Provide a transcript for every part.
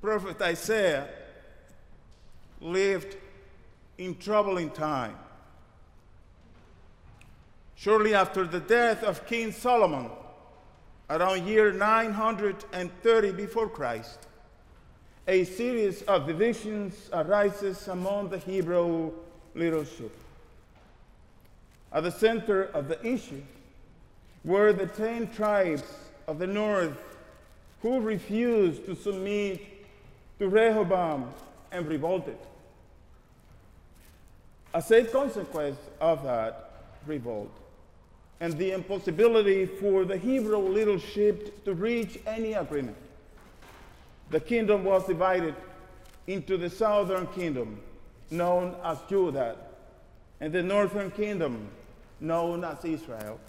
prophet Isaiah lived in troubling time. Shortly after the death of King Solomon, around year 930 before Christ, a series of divisions arises among the Hebrew leadership. At the center of the issue were the ten tribes of the north who refused to submit to Rehoboam and revolted. A consequence of that revolt, and the impossibility for the Hebrew leadership to reach any agreement, the kingdom was divided into the southern kingdom, known as Judah, and the northern kingdom, known as Israel.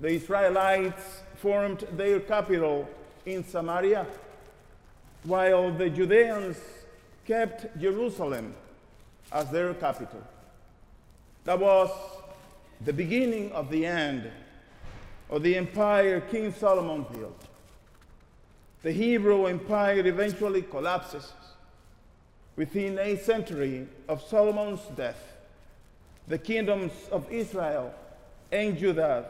The Israelites formed their capital in Samaria, while the Judeans kept Jerusalem as their capital. That was the beginning of the end of the empire King Solomon built. The Hebrew empire eventually collapses. Within a century of Solomon's death, the kingdoms of Israel and Judah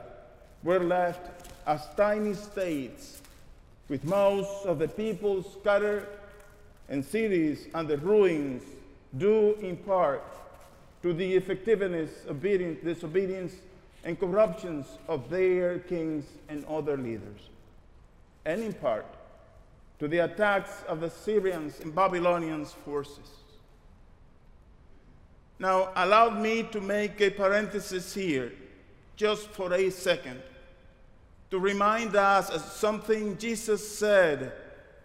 were left as tiny states, with most of the people scattered and cities under ruins, due in part to the effectiveness, obedience, disobedience, and corruptions of their kings and other leaders, and in part to the attacks of the Syrians and Babylonians' forces. Now, allow me to make a parenthesis here, just for a second, to remind us of something Jesus said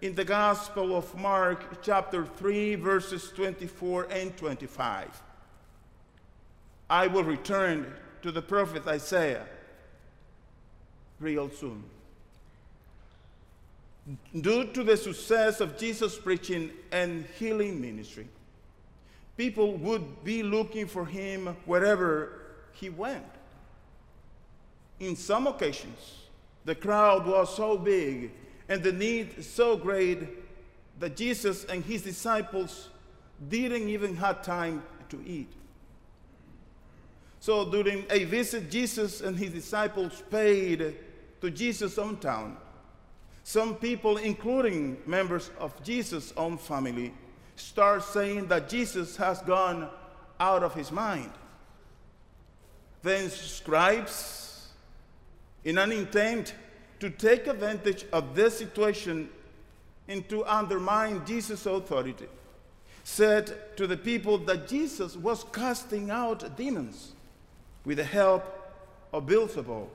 in the Gospel of Mark, chapter 3, verses 24 and 25. I will return to the prophet Isaiah real soon. Due to the success of Jesus' preaching and healing ministry, people would be looking for him wherever he went. In some occasions, the crowd was so big and the need so great that Jesus and his disciples didn't even have time to eat. So during a visit, Jesus and his disciples paid to Jesus' own town. Some people, including members of Jesus' own family, start saying that Jesus has gone out of his mind. Then scribes, in an intent to take advantage of this situation and to undermine Jesus' authority, said to the people that Jesus was casting out demons with the help of Beelzebub.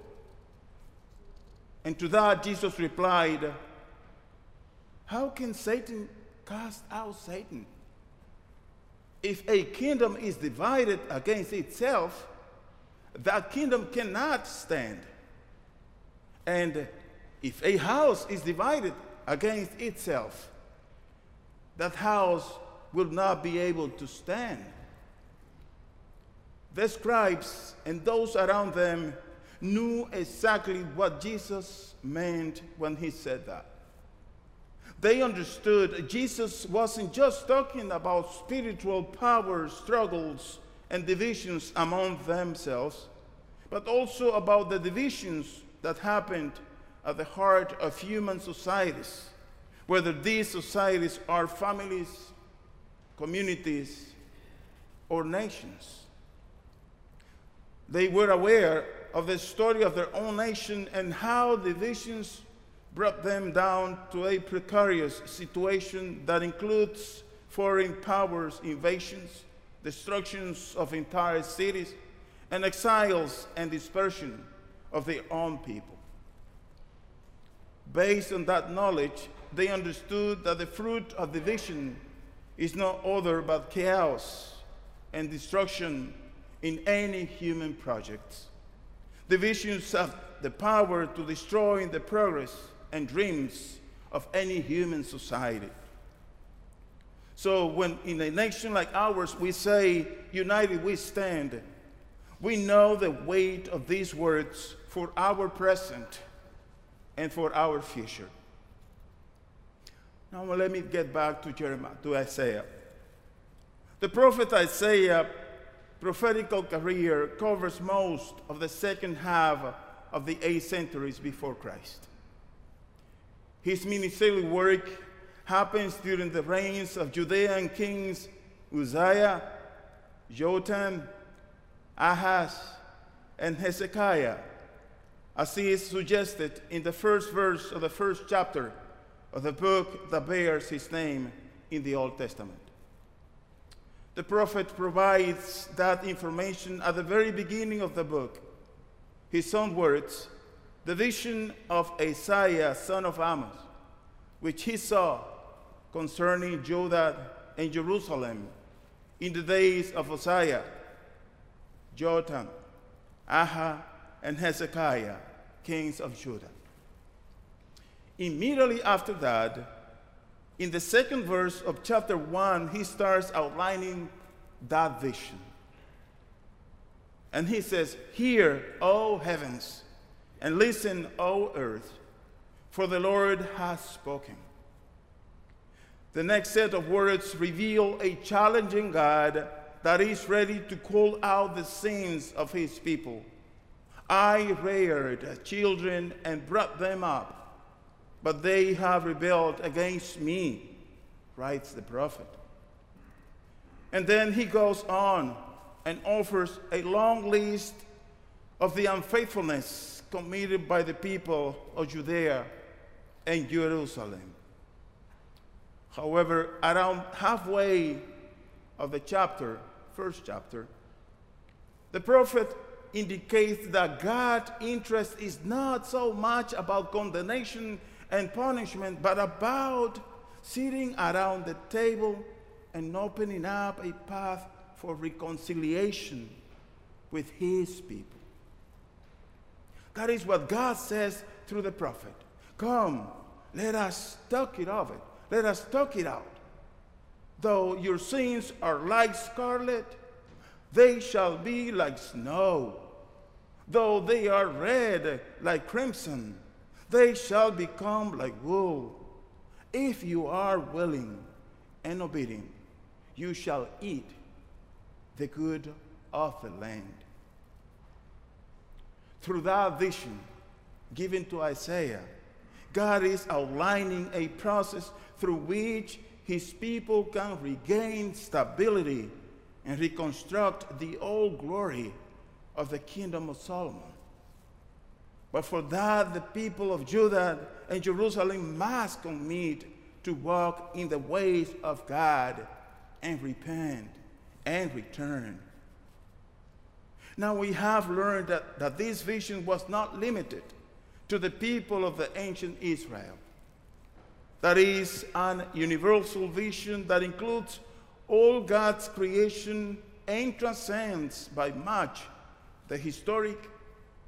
And to that, Jesus replied, How can Satan cast out Satan? If a kingdom is divided against itself, that kingdom cannot stand. And if a house is divided against itself, that house will not be able to stand. The scribes and those around them knew exactly what Jesus meant when he said that. They understood Jesus wasn't just talking about spiritual power struggles and divisions among themselves, but also about the divisions that happened at the heart of human societies, whether these societies are families, communities, or nations. They were aware of the story of their own nation and how divisions brought them down to a precarious situation that includes foreign powers' invasions, destructions of entire cities, and exiles and dispersion of their own people. Based on that knowledge, they understood that the fruit of division is no other but chaos and destruction in any human project. Divisions have the power to destroy the progress and dreams of any human society. So, when in a nation like ours we say, United we stand, we know the weight of these words for our present and for our future. Now let me get back to Jeremiah, to Isaiah. The prophet Isaiah prophetical career covers most of the second half of the eight centuries before Christ. His ministerial work happens during the reigns of Judean kings Uzziah, Jotham, Ahaz, and Hezekiah, as is suggested in the first verse of the first chapter of the book that bears his name in the Old Testament. The prophet provides that information at the very beginning of the book. His own words, the vision of Isaiah, son of Amos, which he saw concerning Judah and Jerusalem in the days of Uzziah, Jotham, Aha, and Hezekiah, kings of Judah. Immediately after that, in the second verse of chapter 1, he starts outlining that vision. And he says, Hear, O heavens, and listen, O earth, for the Lord has spoken. The next set of words reveal a challenging God that is ready to call out the sins of his people. I reared children and brought them up but they have rebelled against me, writes the prophet. And then he goes on and offers a long list of the unfaithfulness committed by the people of Judea and Jerusalem. However, around halfway of the chapter, first chapter, the prophet indicates that God's interest is not so much about condemnation and punishment, but about sitting around the table and opening up a path for reconciliation with his people. That is what God says through the prophet. Come, let us talk it over. Let us talk it out. Though your sins are like scarlet, they shall be like snow. Though they are red like crimson, they shall become like wool. If you are willing and obedient, you shall eat the good of the land. Through that vision given to Isaiah, God is outlining a process through which his people can regain stability and reconstruct the old glory of the kingdom of Solomon. But for that, the people of Judah and Jerusalem must commit to walk in the ways of God and repent and return. Now we have learned that, that this vision was not limited to the people of the ancient Israel. That is an universal vision that includes all God's creation and transcends by much the historic,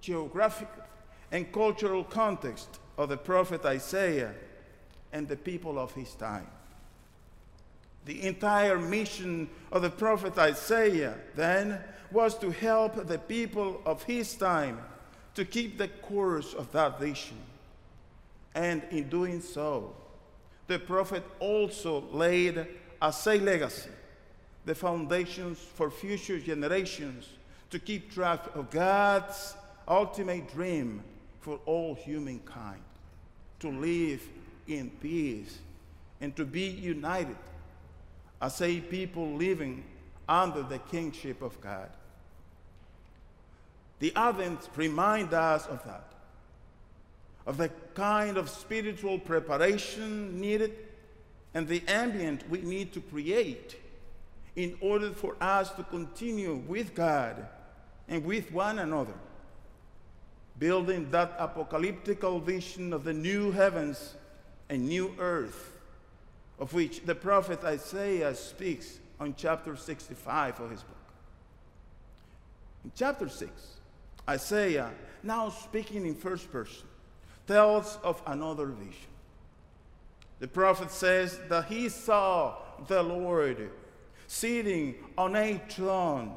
geographic, and cultural context of the prophet Isaiah and the people of his time. The entire mission of the prophet Isaiah then was to help the people of his time to keep the course of that vision. And in doing so, the prophet also laid as a legacy the foundations for future generations to keep track of God's ultimate dream for all humankind to live in peace and to be united as a people living under the kingship of God. The Advent remind us of that, of the kind of spiritual preparation needed and the ambient we need to create in order for us to continue with God and with one another building that apocalyptical vision of the new heavens and new earth, of which the prophet Isaiah speaks on chapter 65 of his book. In chapter 6, Isaiah, now speaking in first person, tells of another vision. The prophet says that he saw the Lord sitting on a throne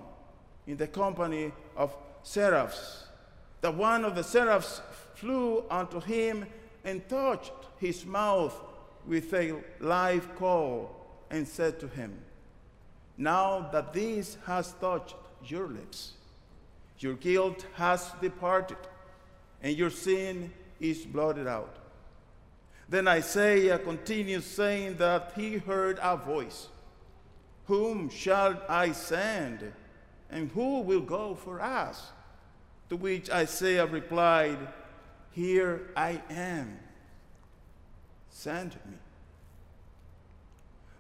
in the company of seraphs that one of the seraphs flew unto him and touched his mouth with a live coal and said to him, Now that this has touched your lips, your guilt has departed, and your sin is blotted out. Then Isaiah continues saying that he heard a voice Whom shall I send? And who will go for us? To which Isaiah replied, Here I am. Send me.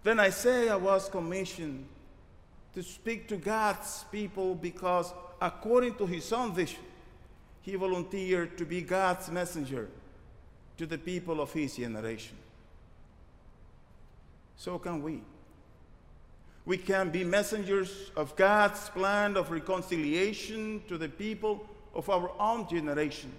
Then Isaiah was commissioned to speak to God's people because, according to his own vision, he volunteered to be God's messenger to the people of his generation. So can we. We can be messengers of God's plan of reconciliation to the people of our own generation.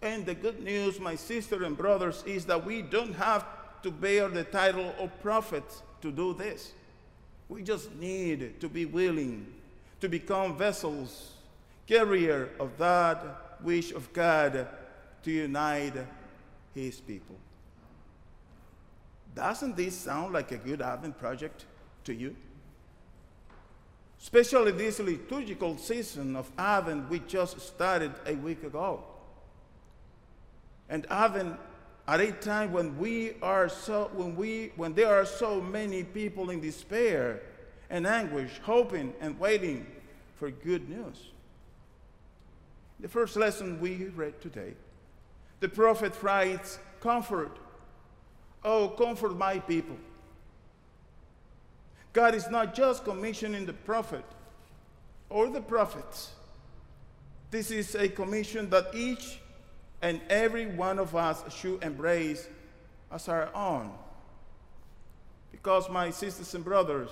And the good news, my sister and brothers, is that we don't have to bear the title of prophet to do this. We just need to be willing to become vessels, carrier of that wish of God to unite his people. Doesn't this sound like a good Advent project to you? Especially this liturgical season of Advent we just started a week ago. And Advent at a time when we are so when we when there are so many people in despair and anguish, hoping and waiting for good news. The first lesson we read today, the prophet writes, Comfort, oh, comfort my people. God is not just commissioning the prophet or the prophets. This is a commission that each and every one of us should embrace as our own. Because, my sisters and brothers,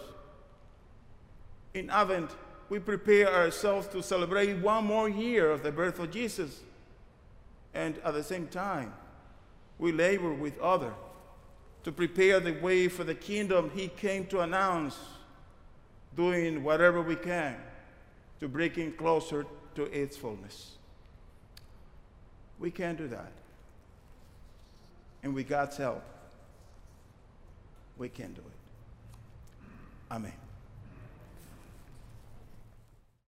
in Advent, we prepare ourselves to celebrate one more year of the birth of Jesus. And at the same time, we labor with others to prepare the way for the kingdom he came to announce, doing whatever we can to bring it closer to its fullness. We can do that. And with God's help, we can do it. Amen.